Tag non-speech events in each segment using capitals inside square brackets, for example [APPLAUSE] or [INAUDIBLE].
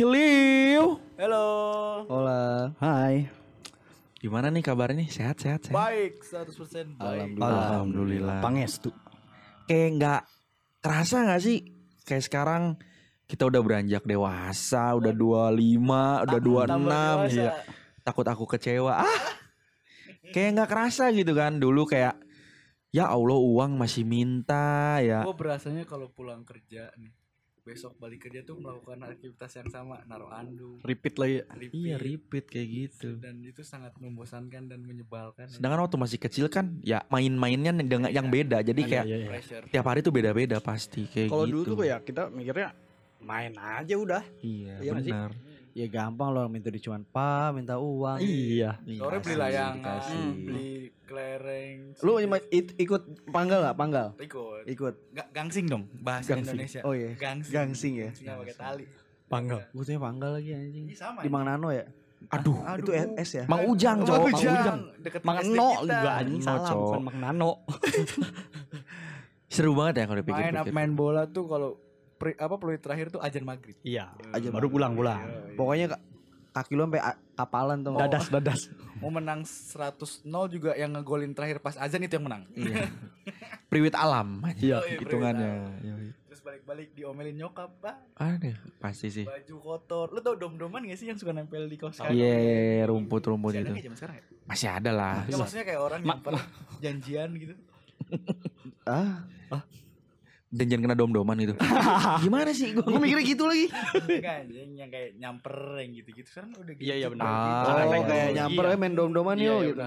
Hello. Halo. Hola, hai. Gimana nih kabarnya nih? Sehat, sehat, sehat. Baik, 100% baik. Alhamdulillah. Alhamdulillah. Pangestu. Kayak nggak kerasa nggak sih? Kayak sekarang kita udah beranjak dewasa, udah 25, udah 26. dewasa. Iya. Takut aku kecewa. Ah. Kayak nggak kerasa gitu kan. Dulu kayak ya Allah uang masih minta ya. Gue berasanya kalau pulang kerja nih, besok balik kerja tuh melakukan aktivitas yang sama, naruh anduk, Repeat lagi. repeat, Iya, repeat kayak gitu. dan itu sangat membosankan dan menyebalkan. Sedangkan waktu masih kecil kan ya main-mainnya dengan yang beda. Jadi kayak Iya, iya. pressure. tiap hari tuh beda-beda pasti kayak Kalau gitu. dulu tuh ya kita mikirnya main aja udah. Iya, Iya sih? benar. Ya gampang loh minta dicuan pa, minta uang. Iya. Sore beli layangan, dikasih. beli kelereng. Lu ima- it- ikut panggal gak? Panggal? ikut. Ikut. Ga- gangsing dong bahasa Gangsing. Indonesia. Oh iya. Gangsing. Gangsing ya? Gangsing pakai tali. Panggal. Gue tuh panggal lagi anjing. Ih, sama. Di ini. Mang Nano ya? Aduh, Itu S ya? Mang Ujang, cowok. Mang Ujang. Ujang. Deket Mang Eno juga anjing salah cowok. bukan Mang Nano. [LAUGHS] Seru banget ya kalau Main dipikir-pikir. main bola tuh kalau pri- apa peluit terakhir tuh ajan maghrib. Iya. Aja Baru pulang-pulang. Pokoknya ka- kaki lu sampai kapalan tuh. Dadas dadas. [LAUGHS] Mau menang 100-0 juga yang ngegolin terakhir pas azan itu yang menang. Iya. [LAUGHS] Priwit alam Iya. iya, hitungannya. Terus balik-balik diomelin nyokap, Pak. Ada pasti sih. Baju kotor. Lu tau dom-doman gak sih yang suka nempel di kaos kaki? Iya, rumput-rumput Masih ada itu. nggak zaman sekarang ya? Masih ada lah. Ya maksudnya kayak orang yang pernah [LAUGHS] janjian gitu. Ah, Dan jangan kena dom-doman gitu. [LAUGHS] Gimana sih gue? gue mikirnya gitu lagi. Enggak anjing yang kayak nyamper yang gitu-gitu. Sekarang udah gitu. Iya, iya, benar. Ah, Oh, iya. kayak nyamper Iya. main dom-doman Iya, yuk iya, gitu.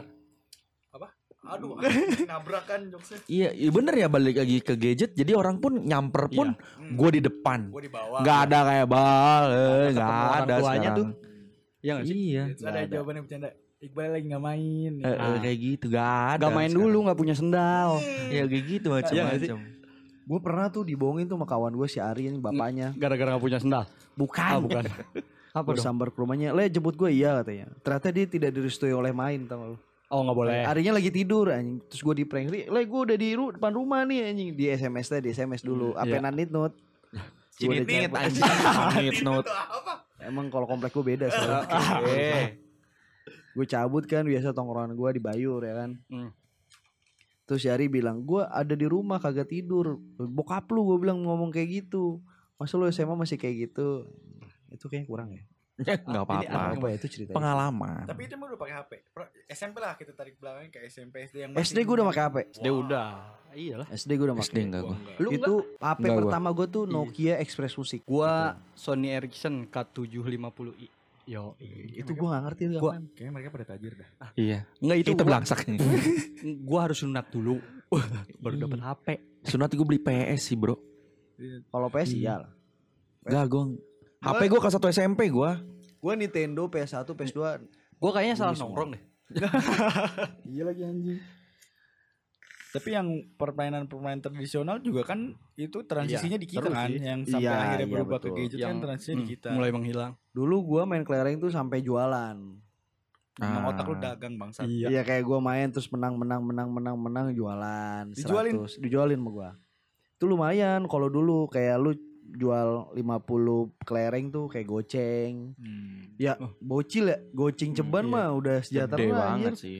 Apa? Aduh, [LAUGHS] nabrakan jokesnya. Iya, iya bener ya balik lagi ke gadget. Jadi orang pun nyamper pun Hmm. gue di depan. Gua di bawah. Nggak ada kayak bal, eh, nggak ketemu orang ada sekarang. tuh. Iya nggak sih? Iya. Ada jawabannya bercanda. Iqbal lagi nggak main. Eh, eh, kayak gitu gak ada. Gak main sekarang. dulu, gak punya sendal. Ya kayak gitu Iya macam-macam. Gue pernah tuh dibohongin tuh sama kawan gue si Ari ini bapaknya. Gara-gara gak punya sendal. Bukan. Ah, bukan. [LAUGHS] Apa Gue dong? sambar ke rumahnya. Le jemput gue iya katanya. Ternyata dia tidak direstui oleh main tau lu. Oh nggak boleh. Arinya lagi tidur anjing. Terus gue di prank. Le gue udah di ru- depan rumah nih anjing. Di SMS tadi, di SMS dulu. Iya. Apa nanit nut. [LAUGHS] Cinit nit anjing. [LAUGHS] Nit not. Emang kalau komplek gue beda soalnya. Gue cabut kan biasa tongkrongan gue di Bayur ya kan. Hmm. Terus si Ari bilang, gue ada di rumah kagak tidur. Bokap lu gue bilang ngomong kayak gitu. Masa lu SMA masih kayak gitu? Itu kayaknya kurang ya. Enggak apa-apa. Apa ya itu ceritanya? Pengalaman. Tapi itu mah udah pakai HP. Pro- SMP lah kita tarik belakangnya ke SMP SD yang SD gue udah pakai HP. SD udah. Iyalah. SD gue udah SD pakai. enggak gue. Lu itu HP pertama gue tuh Nokia Express Music. Gua Sony Ericsson K750i. Yo. itu gue gak ngerti tuh Gua- apaan. Kayaknya mereka pada tajir dah. Iya. Enggak itu gua, belangsak. [LAUGHS] gua harus sunat dulu. Baru dapat HP. Sunat gue beli PS sih bro. Kalau PS Iya. iya lah. Gak gue. HP gue kelas 1 SMP gue. Gue Nintendo PS1, PS2. Gua kayaknya salah nongkrong deh. [LAUGHS] Iya lagi anjing. Tapi yang permainan-permainan tradisional juga kan itu transisinya di kita terus kan sih. yang sampai Iya, akhirnya iya, berubah betul. ke gadget kan Yang, transisinya di Hmm, kita. Mulai menghilang. Dulu gue main kelereng tuh sampai jualan. Emang Ah. otak lu dagang bangsa. Iya. Iya kayak gue main terus menang menang menang menang menang jualan. Dijualin? 100. Dijualin sama gue. Itu lumayan kalau dulu kayak lu jual 50 kelereng tuh kayak goceng. Hmm. Ya bocil ya, goceng ceban iya. mah udah sejahtera Gede lah, banget anjir. sih.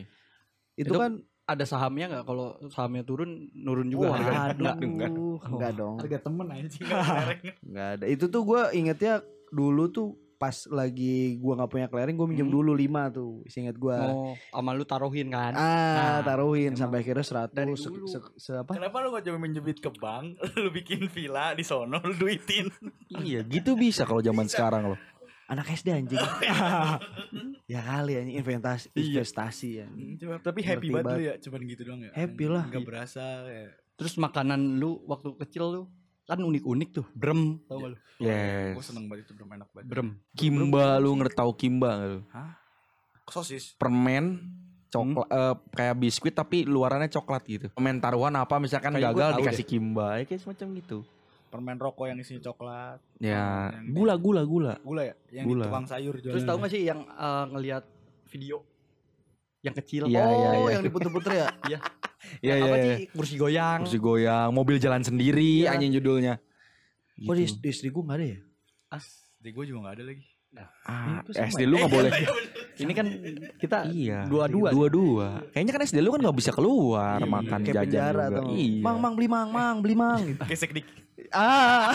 Itu, Itu kan Ada sahamnya nggak? Kalau sahamnya turun, nurun juga harganya. Waduh, Enggak, enggak, dong. Harga temen anjing [LAUGHS] kelereng. Enggak ada. Itu tuh gue ingetnya dulu tuh pas lagi gua nggak punya kelereng gue minjem Hmm. dulu 5 tuh inget gua Oh, sama lu taruhin kan? ah Nah, taruhin emang sampai akhirnya 100 dari se, dulu. se, se- apa Kenapa lu gak coba minjemit ke bank? [LAUGHS] Lu bikin villa di sono, lu duitin. Iya gitu bisa kalau zaman sekarang loh. Anak SD anjing [LAUGHS] ya kali anjing investasi investasi ya Coba, tapi happy banget lu ya, cuman gitu doang ya. Happy lah. Gak berasa kayak Terus makanan lu waktu kecil lu kan unik-unik tuh. Brem, tau gak lu? Yes. Gue seneng banget itu belum enak banget. Brem. Kimba lu ngerti tahu Kimba nggak lu? Sosis. Permen coklat eh, kayak biskuit tapi luarannya coklat gitu. Permen taruhan apa misalkan gua gagal dikasih Kimba, ya kayak semacam gitu. Permen rokok yang isinya coklat. Ya, Yang- gula gula gula. Gula ya? Yang Gula. di tukang sayur jualan. Terus tau gak sih yang eh, ngelihat video yang kecil? Iya, iya, oh iya. yang diputer-puter ya [LAUGHS] Iya Yang apa iya. sih? Kursi goyang. Kursi goyang, mobil jalan sendiri Iya. anjing judulnya. oh di, Gitu. di istri gue gak ada ya SD gue juga gak ada lagi. Ah, Itu sama SD lu nggak boleh. Ini kan kita Iya. dua-dua. Dua-dua. Kayaknya kan SD lu kan nggak bisa keluar Iya, makan Kayak jajan penjara juga. atau Iya. Mang, mang beli mang, mang beli mang gitu. Gesek dik. Ah.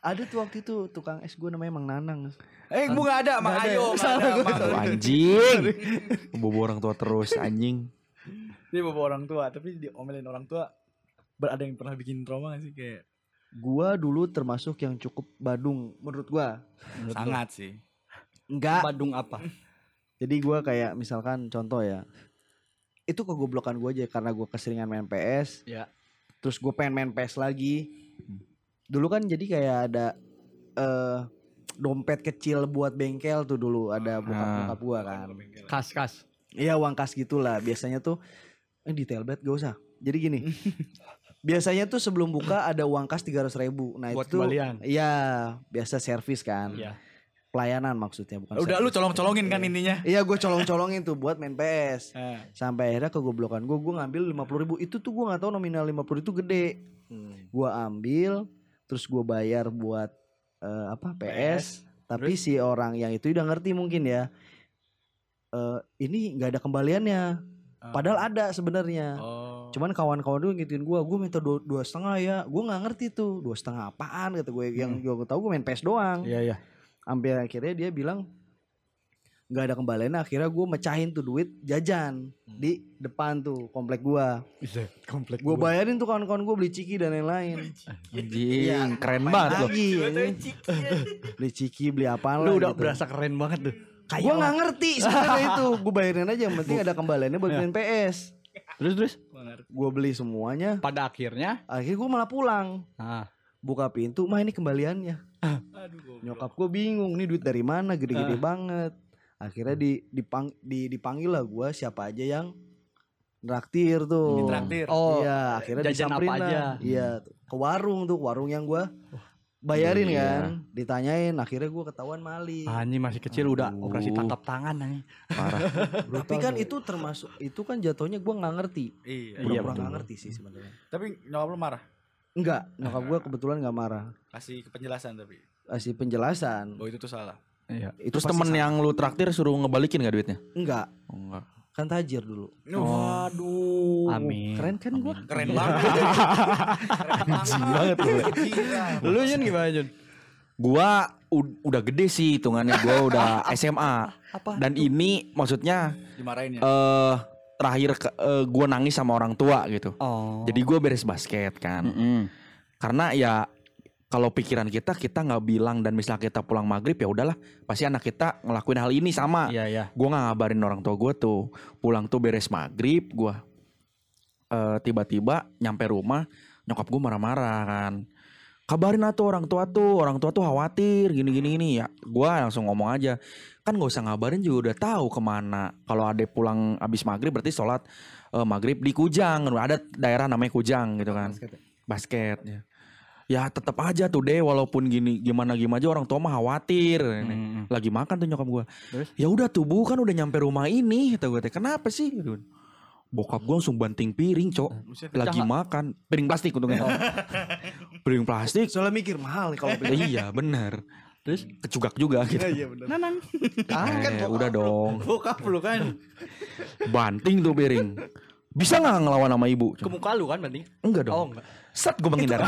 Ada tuh waktu itu tukang es gue namanya Mang Nanang. Eh, gue gak ada, Mang Ayo. ya? Oh, anjing. Bobo orang tua terus anjing. Dia bawa orang tua, tapi diomelin orang tua. Ber- Ada yang pernah bikin trauma gak sih? Kayak Gua dulu termasuk yang cukup badung menurut gua. sangat sih. Enggak. Badung apa? Jadi gua kayak misalkan contoh ya. Itu kegoblokan gua aja karena gua keseringan main PS. Ya. Terus gue pengen main PS lagi. Dulu kan jadi kayak ada eh dompet kecil buat bengkel tuh dulu ada bokap-bokap gua kan. Kas kas. Iya uang kas gitulah. Biasanya tuh eh detail banget gak usah. Jadi gini. [LAUGHS] biasanya tuh sebelum buka ada uang kas 300 ribu. Nah Buat itu. Iya biasa servis kan. Iya. Pelayanan maksudnya bukan. Udah lu colong-colongin kan intinya. Iya gue colong-colongin tuh buat main PS. Nah, [LAUGHS] Sampai akhirnya kegoblokan gue gue ngambil 50 ribu itu tuh gue nggak tahu nominal 50 itu gede. Gue ambil terus gue bayar buat eh, apa PS. Tapi si orang yang itu udah ngerti mungkin ya. eh ini nggak ada kembaliannya. Padahal ada sebenarnya. Oh. Cuman kawan-kawan dulu ngituin gue, gue minta dua, dua setengah ya. Gue nggak ngerti tuh dua setengah apaan kata gue. Yang gue tahu gue main PS doang. Iya iya. Sampai akhirnya dia bilang nggak ada kembaliannya. Akhirnya gue mecahin tuh duit jajan di depan tuh komplek gue. Bisa komplek. Gue bayarin tuh kawan-kawan gue beli ciki dan lain-lain. Anjing, keren banget loh. Lagi, [LAUGHS] beli ciki, beli apa Lu lah udah gitu. berasa keren banget tuh. Gue nggak ngerti sebenarnya itu. Gue bayarin aja, yang penting ada kembaliannya buat main PS. Terus terus Gue beli semuanya. pada akhirnya Akhirnya gue malah pulang. nah Buka pintu, mah ini kembaliannya. Aduh, goblok. Nyokap gue bingung, nih duit dari mana, gede-gede banget. Akhirnya di, dipang, di, dipanggil lah gue siapa aja yang traktir tuh. Ditraktir. oh iya, akhirnya jajan apa lah. aja? Iya, ke warung tuh, warung yang gua bayarin Iya. kan. Ditanyain, akhirnya gua ketahuan maling. anjing masih kecil udah Aduh. operasi tangkap tangan. Parah. [LAUGHS] Tapi kan itu termasuk itu kan jatuhnya gua nggak ngerti. Iya. Iya, Pura-pura betul. nggak ngerti sih sebenarnya. Tapi nyokap lu marah. Enggak, nyokap gua kebetulan nggak marah. Kasih penjelasan tapi. Kasih penjelasan. Bahwa itu tuh salah. Iya. Itu Terus temen salah. yang lu traktir suruh ngebalikin gak duitnya? enggak, Oh, enggak. kan tajir dulu. Waduh. Amin. Keren kan gua? Keren banget. [LAUGHS] Keren banget lu. Lu Jun gimana Jun? Gua udah gede sih hitungannya. Gua udah [LAUGHS] SMA. Apa? Dan ini maksudnya Dimarahin ya. eh terakhir ke, eh, gua nangis sama orang tua gitu. Oh. Jadi gua beres basket kan. Karena ya kalau pikiran kita kita nggak bilang dan misalnya kita pulang maghrib ya udahlah pasti anak kita ngelakuin hal ini sama. Iya iya. Gua nggak ngabarin orang tua gue tuh pulang tuh beres maghrib gue tiba-tiba nyampe rumah nyokap gue marah-marah kan kabarin tuh orang tua tuh orang tua tuh khawatir gini gini gini. Ya gue langsung ngomong aja kan gak usah ngabarin juga udah tahu ke mana. Kalau ada pulang abis maghrib berarti sholat eh, maghrib di Kujang. Ada daerah namanya Kujang gitu kan. Basket ya? Ya. Tetap aja tuh deh walaupun gini gimana gimana aja orang tua mah khawatir. Mm. lagi makan tuh nyokap gue ya udah tuh bu kan udah nyampe rumah ini kata gue kenapa sih? Gitu. Bokap gue langsung banting piring cok Buset. lagi makan piring plastik untungnya [LAUGHS] piring plastik Soalnya mikir mahal nih kalau beli. iya bener terus kecugak juga gitu Iya benar. Nanang. eh, udah dong Bokap lu kan. banting tuh piring bisa nggak ngelawan sama ibu Ke muka lu kan berarti? enggak Oh dong enggak. Set gue menghindar?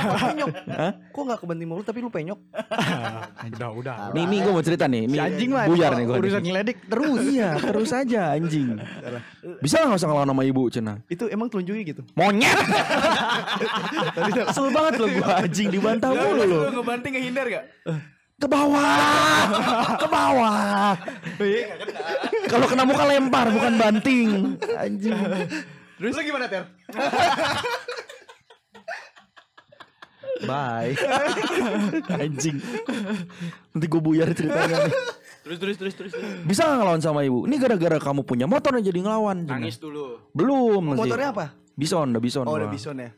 Kok nggak kebanting mulut tapi lu penyok? [LAUGHS] udah udah. nih nih gue mau cerita nih Si nih anjing lah. buyar nih gue Urusan ngeledek terus. iya terus aja anjing bisa nggak usah ngelawan sama ibu cina Itu emang telunjuknya gitu. monyet [LAUGHS] kesel banget lo gue anjing dibantah mulu lo Lu ngebanting ngehindar gak? ke bawah ke bawah kalau kena muka lempar bukan banting anjing Terus lu gimana Ter? [LAUGHS] bye [LAUGHS] anjing nanti gue buyar ceritanya nih. Terus terus terus terus. terus. bisa nggak ngelawan sama ibu ini gara-gara kamu punya motor jadi ngelawan. Nangis dulu. belum masih. Motornya apa? bison udah bison Oh, udah bison ya.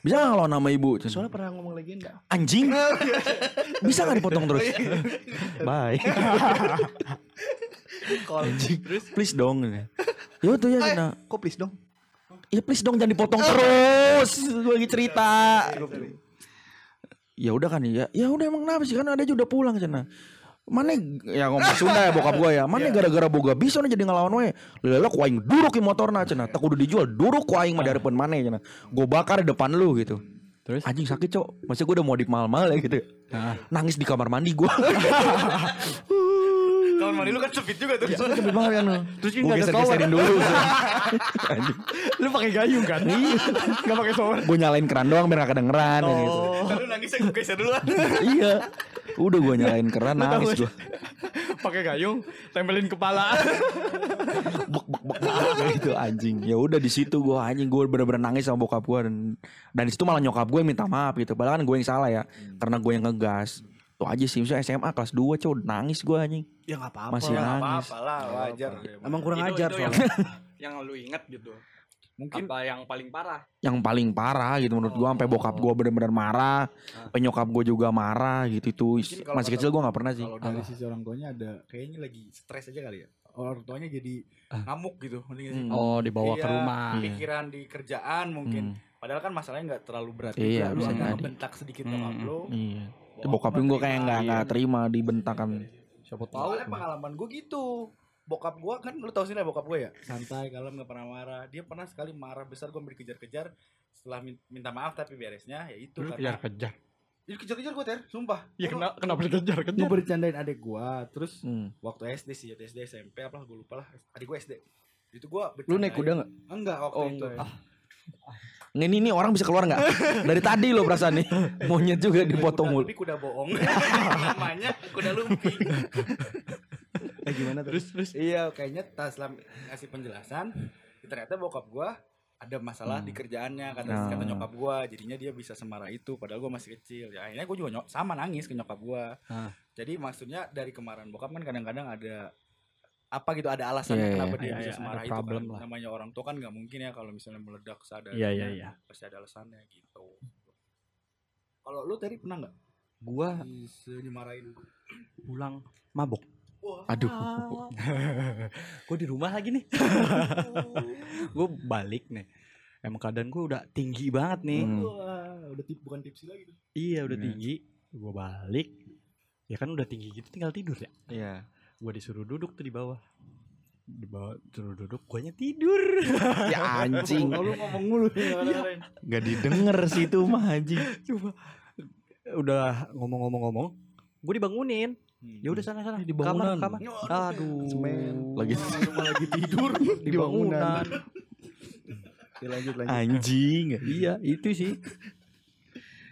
bisa nggak ngelawan sama ibu? Soalnya pernah ngomong legenda. anjing [LAUGHS] bisa nggak dipotong terus bye [LAUGHS] anjing please dong ya tuh ya Cina. Kok please dong? Ya please dong jangan dipotong terus. Gue lagi cerita. Ya udah kan ya ya udah emang kenapa sih? Kan ada juga udah pulang sana. Mana ya ngomong Sunda ya bokap gue ya. Mana gara-gara boga bisa nih jadi ngelawan we lelok waing duruk di motorna cina. Tak udah dijual duruk waing mah dari mana cina. Gue bakar di depan lu gitu. Terus? anjing sakit cok. Masih gue udah mau mahal-mahal ya gitu. Nah, nangis di kamar mandi gue [LAUGHS] Kamar mandi lu kan sempit juga tuh. Cepet banget kan lu Terus Gue nggak ada geser-geserin dulu. [LAUGHS] Lu pakai gayung kan? Enggak pakai shower. Gue nyalain keran doang biar gak kedengeran ya gitu Lalu nangisnya gue geser duluan. [LAUGHS] Iya. Udah gue nyalain keran nangis gue pakai gayung, tempelin kepala. bek bek bek gitu anjing. Ya udah di situ gue anjing gue bener-bener nangis sama bokap gue dan dan di situ malah nyokap gue minta maaf gitu. Padahal kan gue yang salah ya. Karena gue yang ngegas tuh aja sih misalnya SMA kelas 2 cow nangis gue anjing Ya nggak apa-apa. masih lah. nangis Apa lah wajar. Emang kurang Itu- ajar itu yang, soalnya. [LAUGHS] yang lu inget gitu. Mungkin Apa yang paling parah? yang paling parah gitu menurut gue sampai bokap gue bener-bener marah penyokap gue juga marah gitu itu masih kecil gue nggak pernah sih kalau dari sisi orang tuanya ada kayaknya lagi stres aja kali ya. Orang tuanya jadi ngamuk gitu. Hmm. Oh, dibawa ke Iya, rumah. Pikiran di kerjaan mungkin. Hmm. Padahal kan masalahnya nggak terlalu berat Iya, juga. Lu bisa agak jadi. ngebentak sedikit Hmm, sama hmm, lo. iya Bokap bokap gue kayak terima, nggak iya. nggak terima dibentakan Siapa tahu. Soalnya pengalaman gue gitu. Bokap gue kan lu tau sih lah bokap gue ya santai kalem nggak pernah marah. Dia pernah sekali marah besar gue dikejar-kejar setelah min- minta maaf tapi beresnya ya itu Lu karena kejar-kejar. Jadi kejar-kejar gue ter, sumpah. Ya kenapa kenapa dikejar-kejar? Gue bercandain adek gue, terus Hmm. waktu SD sih, SD SMP apa gue lupa lah. Adik gue SD. Itu gue Lu naik kuda nggak? Enggak waktu Oh, itu. enggak. Ini, ini, ini orang bisa keluar nggak? Dari tadi lo perasaan nih [LAUGHS] monyet juga dipotong mulu. Tapi kuda bohong. [LAUGHS] Namanya kuda lumping. [LAUGHS] Eh gimana tuh? Terus terus. iya, kayaknya tas setelah ngasih penjelasan, ternyata bokap gue ada masalah Hmm. di kerjaannya kata Nah. kata nyokap gue jadinya dia bisa semarah itu padahal gue masih kecil ya akhirnya gue juga nyok sama nangis ke nyokap gue Ah. jadi maksudnya dari kemarahan bokap kan kadang-kadang ada apa gitu ada alasannya Iya, kenapa iya. dia Iya, bisa iya, semarah itu problem kan. lah. namanya orang tua kan nggak mungkin ya kalau misalnya meledak sadar Iya, iya, iya. pasti ada alasannya gitu kalau lu tadi pernah nggak Gua dimarahin pulang mabok. wah Aduh. [LAUGHS] gue di rumah lagi nih. [LAUGHS] gue balik nih. Emang keadaan gue udah tinggi banget nih. Hmm. wah udah tip bukan tipsi lagi Iya udah Iya. tinggi. Gue balik. Ya kan udah tinggi gitu tinggal tidur ya. Iya. Gue disuruh duduk tuh di bawah. Di bawah disuruh duduk, guanya tidur. [LAUGHS] Ya anjing. lu ngomong mulu nih Gak didengar sih itu mah anjing. Coba udah ngomong-ngomong-ngomong, gue dibangunin. Ya udah sana sana. di kamar bangunan. kamar. Aduh. Semen. Lagi lagi tidur [LAUGHS] di bangunan. Ya, lanjut lanjut. anjing. iya, itu sih.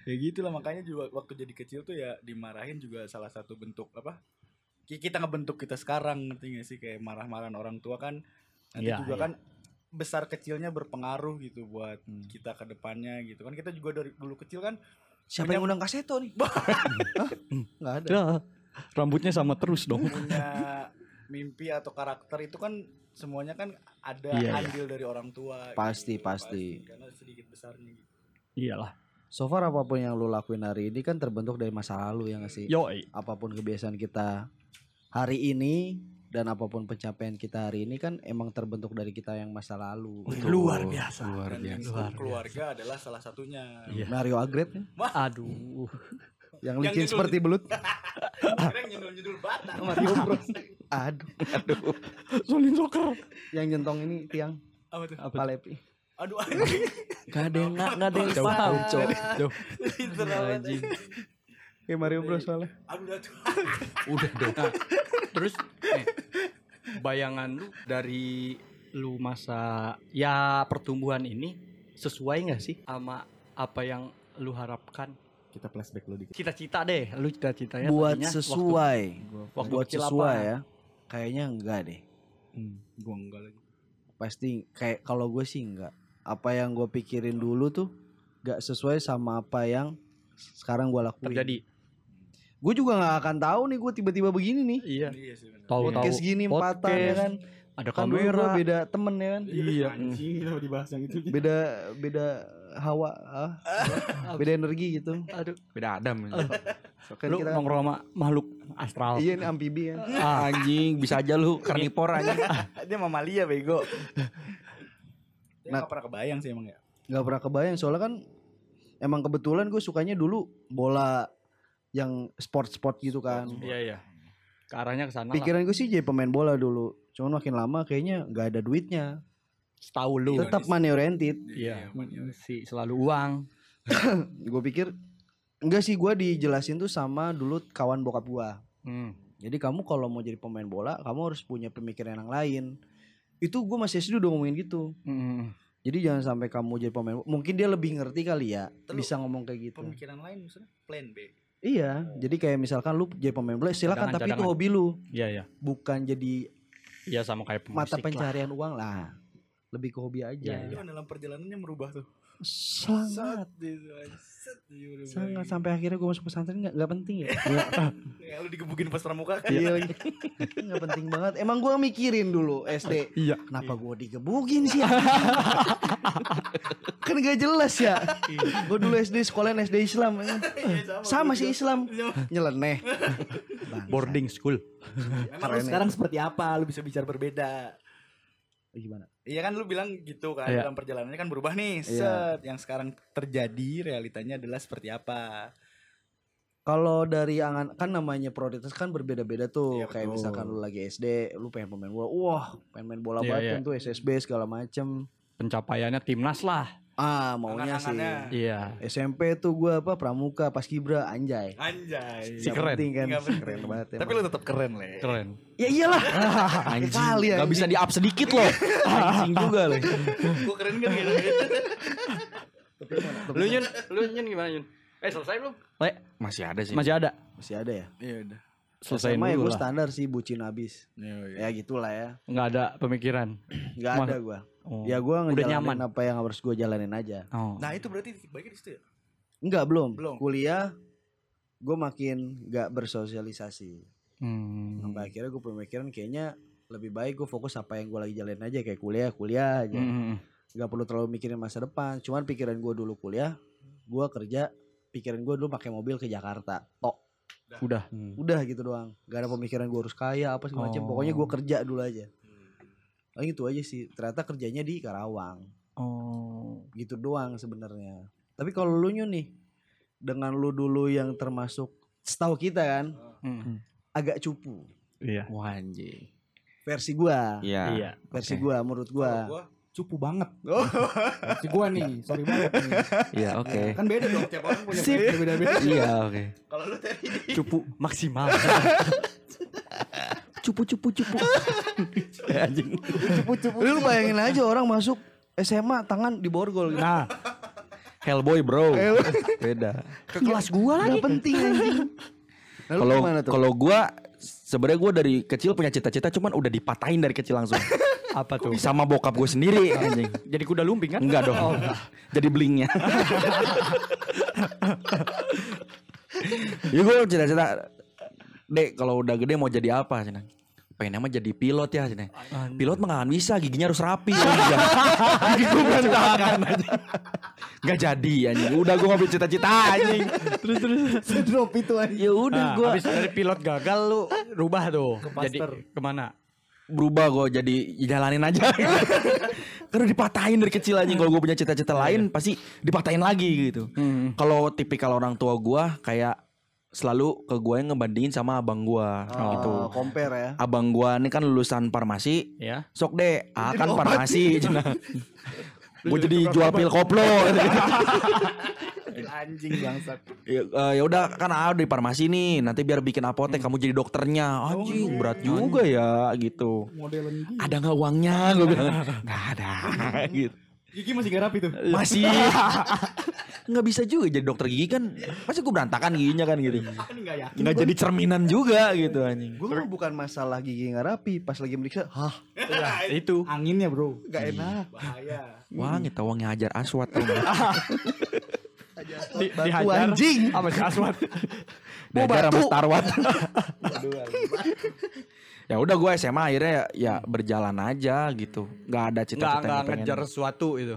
ya gitu lah makanya juga waktu jadi kecil tuh ya dimarahin juga salah satu bentuk apa kita ngebentuk kita sekarang ngerti gak sih kayak marah-marahan orang tua kan nanti Iya, juga iya. kan besar kecilnya berpengaruh gitu buat Hmm. kita ke depannya gitu kan kita juga dari dulu kecil kan Siapa yang undang kaseto nih? [LAUGHS] Enggak ada. Ya, rambutnya sama terus dong. punya mimpi atau karakter itu kan semuanya kan ada Iya, iya. andil dari orang tua Pasti, gitu. pasti. karena sedikit besarnya gitu. Iyalah. So far apa pun yang lu lakuin hari ini kan terbentuk dari masa lalu ya nggak sih? Yo, Apa pun kebiasaan kita hari ini dan apa pun pencapaian kita hari ini kan emang terbentuk dari kita yang masa lalu. luar biasa. Luar dan biasa. Luar keluarga adalah salah satunya Iya. Mario Agret ya, Aduh. yang Yang licin seperti belut. [LAUGHS] kira nyundul-nyundul bata Mario Bros. Aduh, Solin soccer. yang nyentong ini tiang apa tuh Apa? Palepi. Aduh [LAUGHS] anjing Gak ada yang gak, ada yang paham, Cok. jauh. Amat. Kayak Mario Bros soalnya. Aduh dah tuh. Udah dong. Nah, terus nih, bayangan lu dari lu masa ya pertumbuhan ini sesuai nggak sih sama apa yang lu harapkan? Kita flashback lu dikit. Cita-cita deh, lu cita-citanya Buat tadinya sesuai, waktu, waktu buat kecil sesuai apa? ya. Kayaknya enggak deh. Hmm, gua enggak lagi. Pasti kayak kalau gue sih enggak. Apa yang gue pikirin dulu tuh enggak sesuai sama apa yang sekarang gue lakuin. terjadi. Gue juga nggak akan tahu nih gue tiba-tiba begini nih. Iya. Iya. Tahu tahu. Podcast gini empatan ya kan. Ada Kan kamera. beda temen ya kan. Iya. Anjing kenapa dibahas yang itu. Beda beda hawa, ah, [LAUGHS] beda energi gitu. Aduh. Beda Adam. Kan Lu kita nongkrong sama makhluk astral. iya ini amfibi ya. Ah, anjing, bisa aja lu [LAUGHS] karnivor anjing. Dia mamalia bego. [LAUGHS] Dia Nah. nggak pernah kebayang sih emang ya. nggak pernah kebayang soalnya kan emang kebetulan gue sukanya dulu bola yang sport-sport gitu kan. Iya iya. Ke arahnya ke sana. Pikiran gue sih jadi pemain bola dulu. Cuman makin lama kayaknya nggak ada duitnya. Setahu lu. Tetap money oriented. Iya. Iya, Si selalu uang. [COUGHS] Gue pikir enggak sih gue dijelasin tuh sama dulu kawan bokap gua. Hmm. Jadi kamu kalau mau jadi pemain bola, kamu harus punya pemikiran yang lain. Itu gue masih SD udah ngomongin gitu. Hmm. Jadi jangan sampai kamu jadi pemain. Mungkin dia lebih ngerti kali ya, Terus bisa ngomong kayak gitu. Pemikiran lain maksudnya plan B. Iya, jadi kayak misalkan lu jadi pemain bola, silakan Cadangan, tapi itu cadangan. hobi lu, Iya iya. bukan jadi Iya sama kayak mata pemusik lah. pencarian uang lah. Lebih ke hobi aja. Iya, Itu kan dalam perjalanannya merubah tuh. Sangat, sangat sampai akhirnya gue masuk pesantren nggak nggak penting ya. [LAUGHS] Ya, lu digebukin pas pramuka kan. Iya lagi. [LAUGHS] Nggak penting banget. Emang gue mikirin dulu SD. Iya. Kenapa gue digebukin sih ya? [LAUGHS] kan gak jelas ya. gue dulu SD sekolah SD Islam. ya. Sama sih Islam. Nyeleneh. Boarding school. Memang lu sekarang seperti apa? Lu bisa bicara berbeda. Gimana? Iya kan lu bilang gitu kan Iya. dalam perjalanannya kan berubah nih. Iya. Set, yang sekarang terjadi realitanya adalah seperti apa? Kalau dari angan kan namanya prioritas kan berbeda-beda tuh. Iya, Kayak betul. misalkan lu lagi SD, lu pengen pemain bola. Wah, pengen main bola Iya, banget iya. kan tuh SSB segala macem. Pencapaiannya timnas lah. Ah, maunya sih. Iya. SMP tuh gua apa pramuka pas kibra anjay. Anjay. Si keren. penting kan. Penting. Keren banget Tapi lu tetap keren, Le. Keren. Ya iyalah. [LAUGHS] Anjing. Kali, Gak bisa di up sedikit loh. [LAUGHS] Anjing juga loh. Gua keren kan gitu. Lu Yun, lu Yun gimana Yun? Eh selesai belum? Le, masih ada sih. Masih ada. Masih ada ya? Iya udah. Selesaiin SMA ya gue standar sih bucin abis. Iya, Ya gitulah ya. Nggak ada pemikiran. Nggak ada gua. Oh. Ya gua Udah ngejalanin nyaman. apa yang harus gue jalanin aja. Oh. Nah, itu berarti titik baiknya di situ ya? Enggak belum. Belum. Kuliah gue makin nggak bersosialisasi. Hmm. Sampai akhirnya gue pemikiran kayaknya lebih baik gue fokus apa yang gue lagi jalanin aja kayak kuliah kuliah aja. Hmm. Nggak perlu terlalu mikirin masa depan. Cuman pikiran gue dulu kuliah, gue kerja. Pikiran gue dulu pakai mobil ke Jakarta. Tok. Udah. Udah gitu doang. Gak ada pemikiran gue harus kaya apa segala macam. Oh. Pokoknya gue kerja dulu aja. Oh itu aja sih. Ternyata kerjanya di Karawang. Oh. gitu doang sebenarnya. Tapi kalau lu Nyun nih dengan lu dulu yang termasuk setahu kita kan Hmm. agak cupu Iya. Wah anjing. versi gua. Iya. Iya. Versi Oke. gua menurut gua. Kalau gua cupu banget. Si gua nih, sorry banget nih. Iya, oke. kan beda dong tiap orang punya Sip. beda-beda. Iya, oke. Kalau lu tadi Cupu maksimal. [LAUGHS] Cupu cupu cupu. anjing. Lu bayangin aja orang masuk SMA tangan di borgol gitu. Nah, Hellboy, Bro. [LAUGHS] Beda. ke kelas gua lagi. Gak penting anjing. Nah, Kalau kalau gua sebenarnya gua dari kecil punya cita-cita cuman udah dipatahin dari kecil langsung. [LAUGHS] Apa tuh? Sama bokap gue sendiri [LAUGHS] anjing. Jadi kuda lumping kan? Enggak dong. [LAUGHS] Jadi blingnya. [LAUGHS] ya gue cita-cita Dek kalau udah gede mau jadi apa Cina? Pengennya mah jadi pilot ya Cina. Pilot mah gak bisa giginya harus rapi Gigi gue berantakan. Gak jadi anjing Udah gue punya cita-cita anjing Terus terus Drop itu aja. Ya udah Nah, gue habis dari pilot gagal lu rubah tuh. Jadi pastor. ke mana? Berubah gue jadi jalanin aja. [LAUGHS] Karena dipatahin dari kecil anjing kalau gue punya cita-cita lain pasti dipatahin lagi gitu. Hmm. kalau tipikal orang tua gue kayak selalu ke gue yang ngebandingin sama abang gue gitu. Oh, compare ya. abang gue ini kan lulusan farmasi. Ya. sok deh ah kan farmasi. [LAUGHS] gue jadi jual pil koplo [LAUGHS] anjing bangsat. ya eh, ya udah kan ah di farmasi nih nanti biar bikin apotek kamu jadi dokternya anjing berat juga ya gitu Modelan gini. ada nggak uangnya gue bilang [LAUGHS] nggak ada [LAUGHS] gitu Gigi masih gak rapi tuh. masih [LAUGHS] nggak bisa juga jadi dokter gigi kan pasti gue berantakan giginya kan gitu Kan enggak yakin. nggak jadi cerminan juga gitu anjing Gue bukan masalah gigi nggak rapi pas lagi meriksa, hah Itu. Anginnya bro. gak enak. Bahaya. wangi tau wangi hajar aswat nggak? Di, Batu dihajar anjing. sama si Aswad. [LAUGHS] dihajar sama starwat [LAUGHS] ya udah gue SMA akhirnya ya, ya berjalan aja gitu nggak ada Enggak cita-cita enggak yang pengen ngejar sesuatu itu.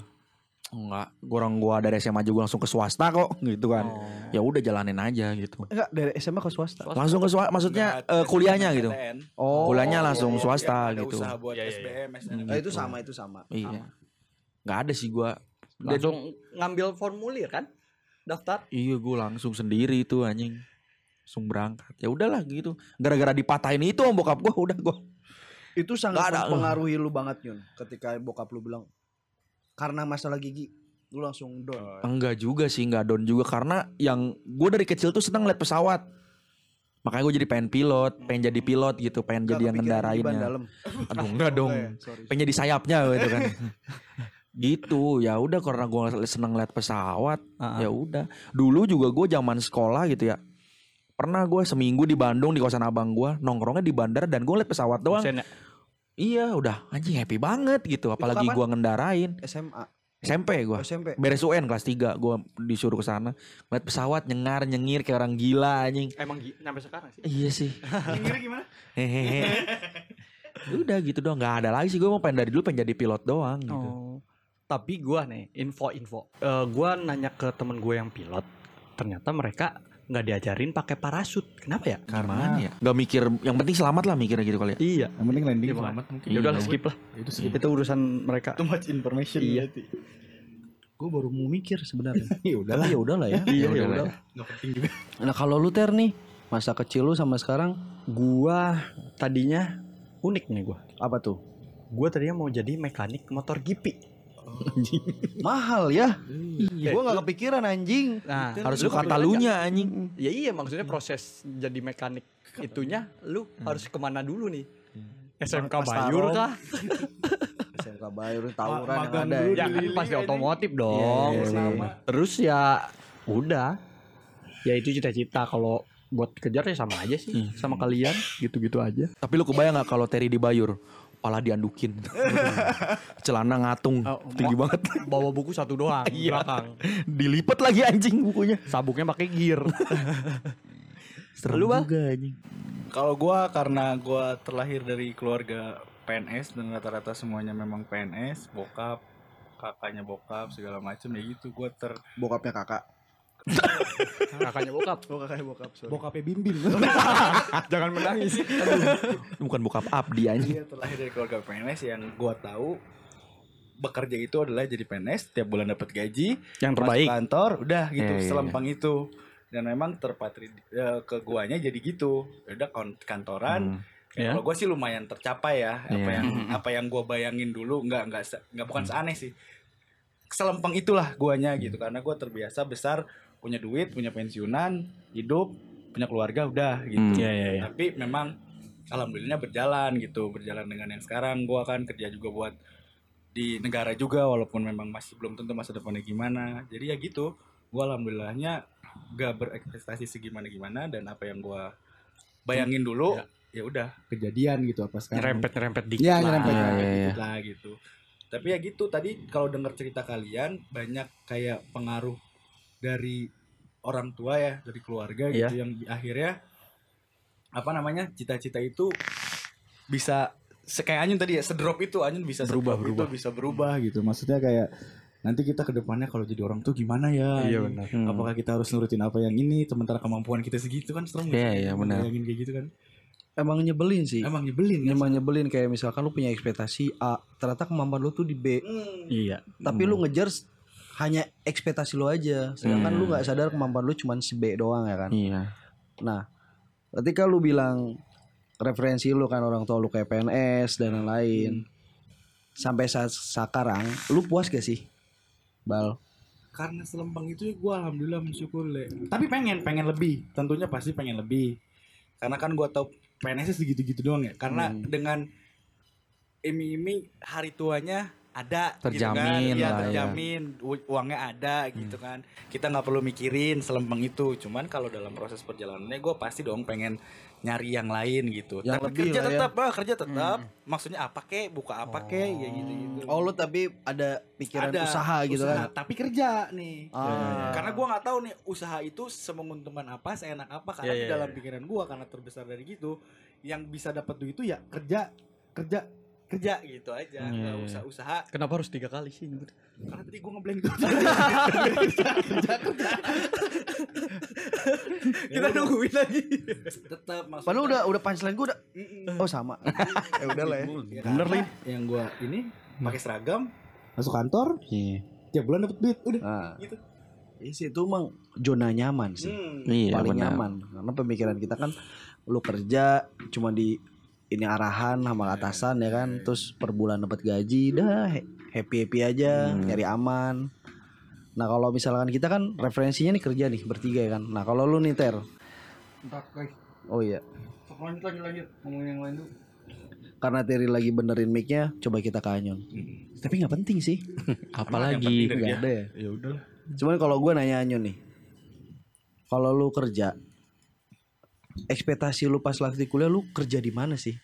Enggak, orang gua dari SMA juga langsung ke swasta kok gitu kan. Ya udah jalanin aja gitu. Enggak dari SMA ke swasta. Langsung ke swasta maksudnya eh, kuliahnya gitu. Oh. Kuliahnya langsung Iya, swasta iya, gitu. usaha buat Iya, iya, SBM, SNM. Nah, itu sama itu sama. Iya. Nggak ada sih gua. Langsung ngambil formulir kan? Daftar? Iya gue langsung sendiri itu anjing. Langsung berangkat. Ya udahlah gitu. Gara-gara dipatahin itu om bokap gue Udah gue Itu sangat ada. mempengaruhi lu banget Yun ketika bokap lu bilang karena masalah gigi. Lu langsung down. Enggak juga sih Enggak down juga. Karena yang Gue dari kecil tuh seneng liat pesawat. Makanya gue jadi pengen pilot Pengen jadi pilot gitu Pengen Nggak jadi yang ngendarainnya. dalam. Aduh enggak [LAUGHS] dong. Oke, sorry. Pengen jadi sayapnya gitu kan [LAUGHS] gitu. Ya udah karena gue seneng liat pesawat ah. ya udah. Dulu juga gue zaman sekolah gitu ya pernah gue seminggu di Bandung di kosan abang gue nongkrongnya di bandara dan gue liat pesawat doang. Ya? iya udah. Anjing happy banget gitu. Apalagi gue ngendarain. SMA, SMP gue SMP. beres UN kelas 3 gue disuruh ke sana. Liat pesawat nyengar nyengir kayak orang gila anjing. Emang gi- sampai sekarang sih? Iya sih. [LAUGHS] Nyengir gimana? hehehe. Udah gitu doang nggak ada lagi sih. Gue mau pengen dari dulu pengen jadi pilot doang gitu. Oh. Tapi gua nih info-info. Eh gua nanya ke temen gue yang pilot, ternyata mereka nggak diajarin pakai parasut. Kenapa ya? Gimana ya? Gak mikir, yang penting selamat lah mikirnya gitu kali ya. Iya. Yang penting landing Iya, selamat mungkin. Ya udah Iya. skip lah. Itu sedikit. Itu urusan mereka. Too much information Iya. berarti. Gue baru mau mikir sebenarnya. [LAUGHS] Ya udahlah. Ya udahlah ya. [LAUGHS] Iya, Ya ya udah. Enggak penting juga. Nah kalau lu ter nih masa kecil lu sama sekarang Gua tadinya unik nih gua. apa tuh? Gua tadinya mau jadi mekanik motor Mahal ya. Iya. Gue nggak kepikiran anjing. Nah, Harus lu lu kata lunya anjing. Ya iya maksudnya proses jadi mekanik itunya lu harus ke mana dulu nih? SMK Mas Bayur kah? [LAUGHS] SMK Bayur tawuran yang ada. dulu ya. Kan pasti otomotif Iya, dong. iya, sama. Terus ya udah. Ya itu cita-cita kalau buat kejar ya sama aja sih sama kalian gitu-gitu aja. Tapi lu kebayang gak kalau Terry di Bayur? Pala diandukin. [LAUGHS] Celana ngatung. Oh, Tinggi banget. [LAUGHS] Bawa buku satu doang Iya. belakang. [LAUGHS] Dilipet lagi anjing bukunya. Sabuknya pakai gear. Serem Lu, juga anjing. Kalau gua karena gua terlahir dari keluarga PNS dan rata-rata semuanya memang PNS, bokap, kakaknya bokap segala macam ya gitu gua ter Bokapnya kakak. Kakaknya bokap. Oh kakaknya bokap. Sorry. Bokapnya bimbing. [LAUGHS] Jangan menangis. Bukan bokap Abdi anjing. Iya, terlahir dari keluarga PNS yang gua tahu bekerja itu adalah jadi PNS tiap bulan dapat gaji Yang terbaik. kantor udah gitu Iya, iya, selempang itu dan memang terpatri eh, ke guanya jadi gitu udah kon- kantoran Hmm. Ya, Ya. Kalau gue sih lumayan tercapai ya apa Iya. yang apa yang gue bayangin dulu nggak nggak nggak bukan seaneh sih selempeng itulah guanya gitu karena gue terbiasa besar punya duit punya pensiunan hidup punya keluarga udah gitu Hmm. Iya iya iya. tapi memang alhamdulillah berjalan gitu berjalan dengan yang sekarang gue kan kerja juga buat di negara juga walaupun memang masih belum tentu masa depannya gimana jadi ya gitu gue alhamdulillahnya gak berekspektasi segimana gimana dan apa yang gue bayangin dulu ya udah Kejadian gitu apa sekarang. Nyerempet-nyerempet dikit Iya, lah. nyerempet. Gitu iya. lah gitu. Tapi ya gitu tadi kalau dengar cerita kalian banyak kayak pengaruh dari orang tua ya, dari keluarga Iya. gitu yang di- akhirnya apa namanya? cita-cita itu bisa se- kayak Anyun tadi ya, sedrop itu Anyun bisa Berubah, sedrop itu, berubah. bisa berubah gitu. Maksudnya kayak nanti kita ke depannya kalau jadi orang tuh gimana ya? Iya benar. Hmm. Apakah kita harus nurutin apa yang ini sementara kemampuan kita segitu kan serem Iya, iya, benar. Bayangin kayak gitu kan. Emang nyebelin sih. Emang nyebelin kan? Emang nyebelin kayak misalkan lu punya ekspektasi A, ternyata kemampuan lu tuh di B. Hmm. Iya. Tapi lu ngejar hanya ekspektasi lu aja. Sedangkan Hmm. lu nggak sadar kemampuan lu cuma si B doang ya kan. Iya. Nah, ketika lu bilang referensi lu kan orang tua lu kayak PNS dan lain-lain. Sampai saat sekarang, lu puas gak sih? Bal. karena selempang itu ya gue alhamdulillah mensyukur le tapi pengen pengen lebih tentunya pasti pengen lebih karena kan gue tau PNS segitu-gitu doang ya karena Hmm. dengan imi-imi hari tuanya ada Terjamin gitu kan. Iya, lah ya. terjamin U- uangnya ada gitu kan kita nggak perlu mikirin selempang itu cuman kalau dalam proses perjalanannya gue pasti dong pengen nyari yang lain gitu Yang tapi lebih kerja lah ya. tetap ah, kerja tetap maksudnya apa kek buka apa kek ya gitu gitu Oh, lu tapi ada pikiran Ada, usaha gitu usaha, kan. tapi kerja nih Ah. karena gua nggak tahu nih usaha itu semenguntungkan apa seenak apa karena Iya, di dalam iya. pikiran gua karena terbesar dari gitu yang bisa dapat duit itu ya kerja kerja kerja gitu aja Iya, nggak iya. usah usaha Kenapa harus tiga kali sih? nyebut? karena tadi gua ngeblank itu [LAUGHS] Kita nungguin lagi. tetap maksudnya Padahal udah udah punchline gue udah oh sama. [LAUGHS] ya udah lah ya. Ya, Bener nih. yang gua ini pakai seragam Masuk kantor, Iya. tiap bulan dapat duit. Udah. Nah, gitu Iya sih, itu emang zona nyaman sih. Iya paling benar. nyaman karena pemikiran kita kan lu kerja cuma di ini arahan sama atasan ya kan? terus per bulan dapat gaji dah happy happy aja Hmm. nyari aman. Nah kalau misalkan kita kan referensinya nih kerja nih bertiga ya kan? Nah kalau lu nih ter? Entar guys. oh iya. Lanjut lanjut lanjut. Ngomongin yang lain dulu. karena Terry lagi benerin mic-nya coba kita ke Anyon tapi nggak penting sih. [LAUGHS] Apalagi. nggak ada ya? Ya udahlah. cuman kalau gue nanya Anyon nih kalau lu kerja ekspektasi lu pas lagi kuliah lu kerja di mana sih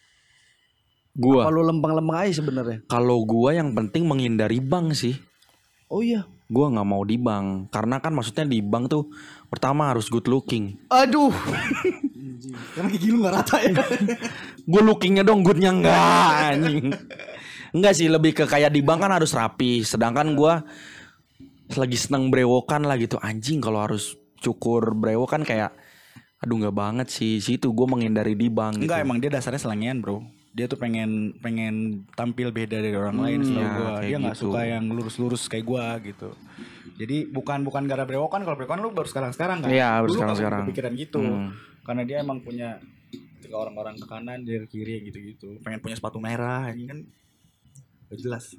gua Apa lu lempeng-lempeng aja sebenarnya? kalau gua yang penting menghindari bank sih. Oh iya. Gua nggak mau di bank karena kan maksudnya di bank tuh pertama harus good looking. Aduh. [LAUGHS] Karena gigi lu gak rata ya. [LAUGHS] Gue lookingnya dong goodnya enggak anjing. Enggak sih lebih ke kayak di bank kan harus rapi. Sedangkan gua lagi seneng brewokan lah gitu anjing kalau harus cukur brewok kan kayak aduh nggak banget sih situ gue menghindari di bank Enggak gitu. emang dia dasarnya selengean bro. Dia tuh pengen pengen tampil beda dari orang lain setahu ya, gua. kayak Dia nggak gitu. suka yang lurus-lurus kayak gua gitu. Jadi bukan bukan gara brewokan kalau brewokan lu baru sekarang-sekarang kan. Iya, baru Dulu nggak sekarang-sekarang. Kepikiran gitu. Hmm. Karena dia emang punya ketika orang-orang ke kanan dia ke kiri gitu-gitu. Pengen punya sepatu merah ini kan Gak jelas.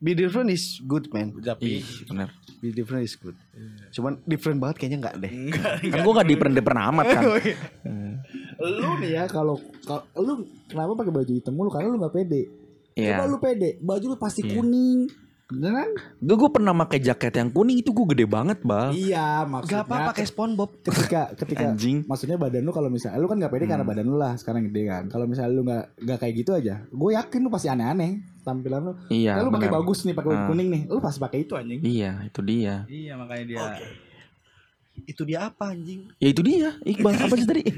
Be different is good man. Tapi Ih, bener. Be different is good. Cuman different banget kayaknya nggak deh. enggak Kan gue gak diperen-diperen amat kan. [LAUGHS] lu nih ya kalau lu kenapa pakai baju hitam mulu karena lu gak pede. Iya. Coba lu pede, baju lu pasti kuning. Bener kan? Gue gue pernah pakai jaket yang kuning itu gue gede banget bal. Iya, maksudnya Gak apa pakai SpongeBob. ketika ketika Anjing. maksudnya badan lu kalau misalnya lu kan gak pede karena badan lu lah sekarang gede kan. Kalau misalnya lu nggak nggak kayak gitu aja, gue yakin lu pasti aneh-aneh tampilan lu. Iya. Kayak lu pakai bagus nih, pakai Ah. kuning nih, lu pasti pakai itu anjing. Iya itu dia. iya makanya dia Itu dia apa anjing? Ya itu dia. Iqbal apa sih tadi? [LAUGHS]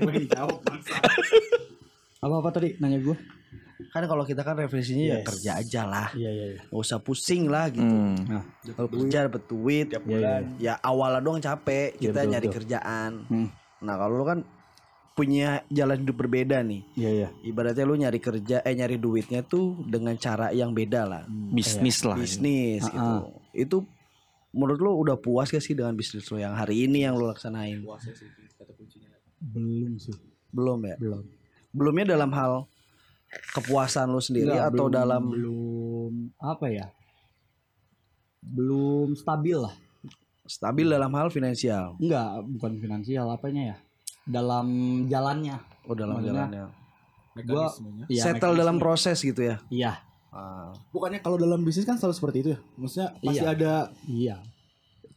Apa apa tadi nanya gue? Kan kalau kita kan referensinya ya Yes. kerja aja lah. Iya iya iya. Gak usah pusing lah gitu. Hmm. Nah, Kalau kerja dapet duit, tiap Iya, bulan. ya awalnya doang capek. Kita betul, nyari betul. kerjaan. Hmm. Nah kalau lu kan punya jalan hidup berbeda nih. Iya iya. Ibaratnya lu nyari kerja, eh nyari duitnya tuh dengan cara yang beda lah. Bisnis lah. bisnis gitu. Itu menurut lu udah puas gak sih dengan bisnis lu yang hari ini yang lu laksanain? Belum sih. Belum ya? Belum. Belumnya dalam hal kepuasan lu sendiri Nggak, atau belum- dalam belum apa ya? Belum stabil lah. stabil dalam hal finansial? Enggak, bukan finansial apanya ya? Dalam jalannya. Oh dalam Maksudnya, jalannya. Gua iya, Settle dalam proses gitu ya? Iya. Ah. Bukannya kalau dalam bisnis kan selalu seperti itu ya? Maksudnya pasti Iya. ada Iya.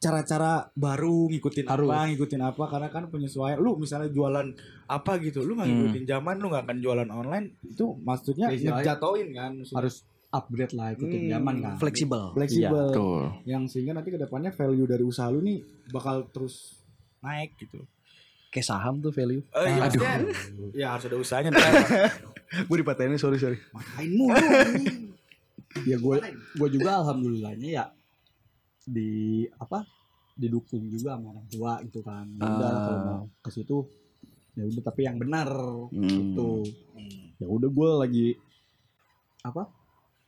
Cara-cara baru ngikutin Harus. apa, ngikutin apa karena kan penyesuaian. Lu misalnya jualan apa gitu, lu nggak Hmm. ngikutin zaman, lu nggak akan jualan online. Itu maksudnya Iya, ngejatoin kan maksudnya. Harus upgrade lah ikutin Hmm, zaman kan. Fleksibel. fleksibel. Betul. yang sehingga nanti ke depannya value dari usaha lu nih bakal terus naik gitu. Kayak saham tuh value. Eh, iya, Aduh. ya harus ada usahanya. [LAUGHS] Gue dipatahin sorry sorry. Main mulu. ya gue gue juga alhamdulillahnya ya di apa didukung juga sama orang tua gitu kan Ya udah Ah. kalau mau ke situ ya udah tapi yang benar Hmm. gitu ya udah gue lagi apa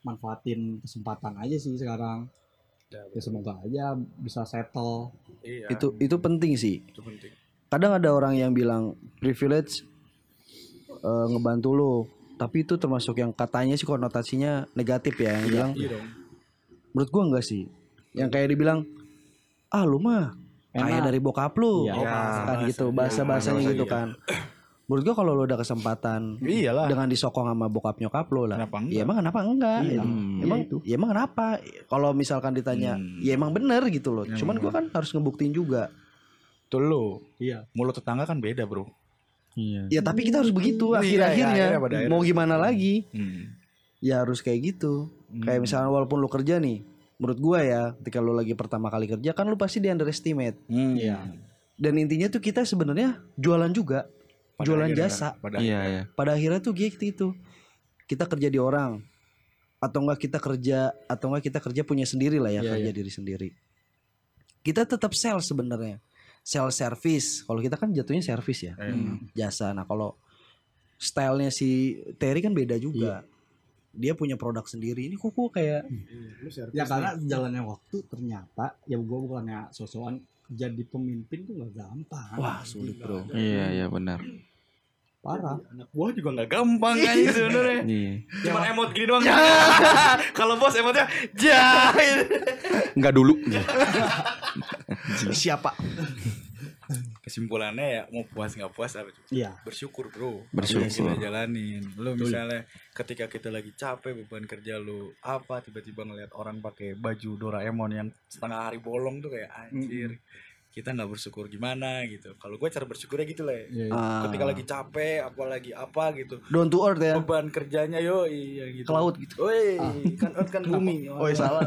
manfaatin kesempatan aja sih sekarang ya semoga aja bisa settle Iya, Itu itu penting sih. itu penting. Kadang ada orang yang bilang privilege eh, ngebantu lo, tapi itu termasuk yang katanya sih konotasinya negatif ya yang bilang Iya dong. menurut gua enggak sih. Yang kayak dibilang ah lu mah kayak dari bokap lu. Iya. Oh, Ya, kan gitu bahasa-bahasanya bahasa gitu iya. kan. Menurut gua kalau lu ada kesempatan Iyalah. dengan disokong sama bokap nyokap lo lah. Kenapa enggak? Ya emang kenapa enggak? Iya. Hmm. Emang Iya itu. ya emang kenapa? Kalau misalkan ditanya, Hmm. ya emang bener gitu loh. Emang Cuman gua kan harus ngebuktiin juga. Tuh lu. iya Mulut tetangga kan beda, Bro. Iya. Ya tapi kita harus begitu Iya, akhir-akhirnya. akhirnya. Mau gimana lagi? Hmm. Ya harus kayak gitu. Kayak misalnya walaupun lu kerja nih, menurut gua ya, ketika lu lagi pertama kali kerja kan lu pasti di underestimate. Hmm. Iya. Dan intinya tuh kita sebenarnya jualan juga. Pada jualan akhirnya jasa. Pada Iya akhirnya. ya. Pada akhirnya tuh gitu itu. Kita kerja di orang atau enggak kita kerja atau enggak kita kerja punya sendiri lah ya, Iya, kerja diri sendiri. Kita tetap sales sebenarnya. Sales service. Kalau kita kan jatuhnya service ya. Hmm. jasa. Nah kalau stylenya si Terry kan beda juga. Dia punya produk sendiri. Ini kok kayak Iya, Ya karena jalannya waktu ternyata ya gue bukannya sosokan jadi pemimpin tuh gak gampang. wah sulit bro. Iya iya benar. Parah. anak buah juga nggak gampang kan itu sebenarnya. Iya. cuma emot gini doang. [LAUGHS] Kalau bos emotnya ja Enggak dulu. siapa kesimpulannya ya mau puas nggak puas apa Iya. bersyukur bro. Bersyukur. Kita jalanin. Lu misalnya ketika kita lagi capek beban kerja lu apa tiba-tiba ngeliat orang pakai baju Doraemon yang setengah hari bolong tuh kayak anjir kita nggak bersyukur gimana gitu kalau gue cara bersyukurnya gitu lah Iya. Ah, ketika lagi capek apalagi apa gitu down to earth ya beban kerjanya yo iya gitu ke laut gitu Woi, kan earth kan bumi. oh salah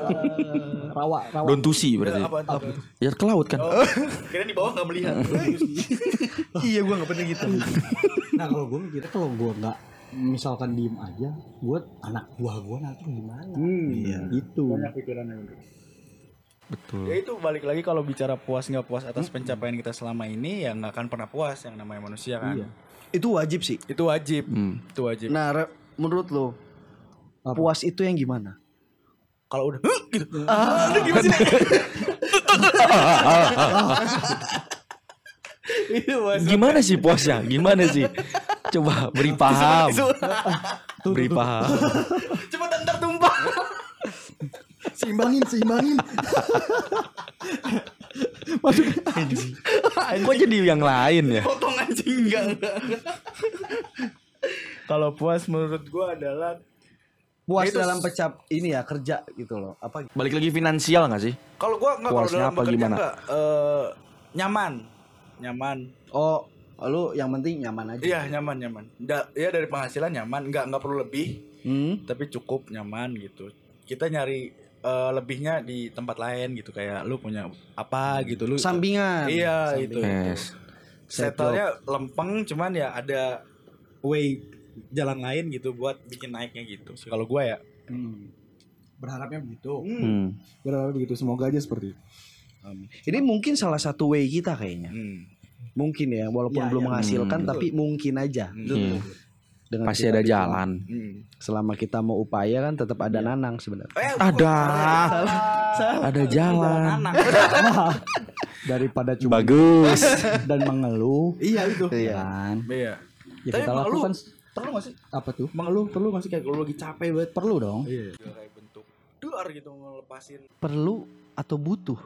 Rawa, rawa. Don't to see berarti. Apa tuh? Ya ke laut kan. Oh, kira di bawah nggak melihat. [LAUGHS] iya gue nggak pernah gitu Nah kalau gue mikirnya kalau gue nggak misalkan diem aja, gue anak buah gue nanti gimana? iya Gitu. pikirannya. Betul. Ya itu balik lagi kalau bicara puas nggak puas atas pencapaian kita selama ini ya nggak akan pernah puas yang namanya manusia kan. Iya. itu wajib sih Itu wajib. Hmm. Itu wajib. nah Re, menurut lo Apa? puas itu yang gimana Kalau udah "Huh?" gitu. Itu puas. Gimana sih puasnya? Gimana sih? Coba beri paham. Beri paham. Cepetan ntar tumpah. Seimbangin, seimbangin. Kok jadi yang lain ya? Potong anjing enggak. enggak. Kalau puas menurut gua adalah puas Itu dalam pecap ini ya kerja gitu loh apa Balik lagi finansial gak sih? kalau gua enggak kalau Puasnya dalam apa bekerja gimana? enggak eh, nyaman. Nyaman. oh lu yang penting nyaman aja Iya, nyaman, nyaman. Da, ya dari penghasilan nyaman, enggak enggak perlu lebih, hmm? tapi cukup nyaman gitu. Kita nyari eh, lebihnya di tempat lain gitu kayak lu punya apa gitu lu. sampingan Iya, itu. Yes. Settle-nya lempeng cuman ya ada way jalan lain gitu buat bikin naiknya gitu. sih. Kalau gua ya Hmm. Berharapnya begitu. Hmm. Berharap begitu semoga aja seperti itu. ini mungkin salah satu way kita kayaknya hmm. mungkin ya walaupun Ya, belum ya. menghasilkan Hmm. tapi mungkin aja Iya. Dengan Pasti ada bikin. jalan. hmm. selama kita mau upaya kan tetap ada Iya. nanang sebenarnya Eh, Ada. salah. Ada jalan. [LAUGHS] Daripada cuma Bagus. [LAUGHS] dan mengeluh, iya itu. Iya. kan? Iya. Ya Tapi kita emang lu lakukan perlu gak sih? apa tuh? Mengeluh perlu gak sih kayak kalau lagi capek banget? Perlu dong. Iya. Kayak bentuk duar gitu ngelepasin. perlu atau butuh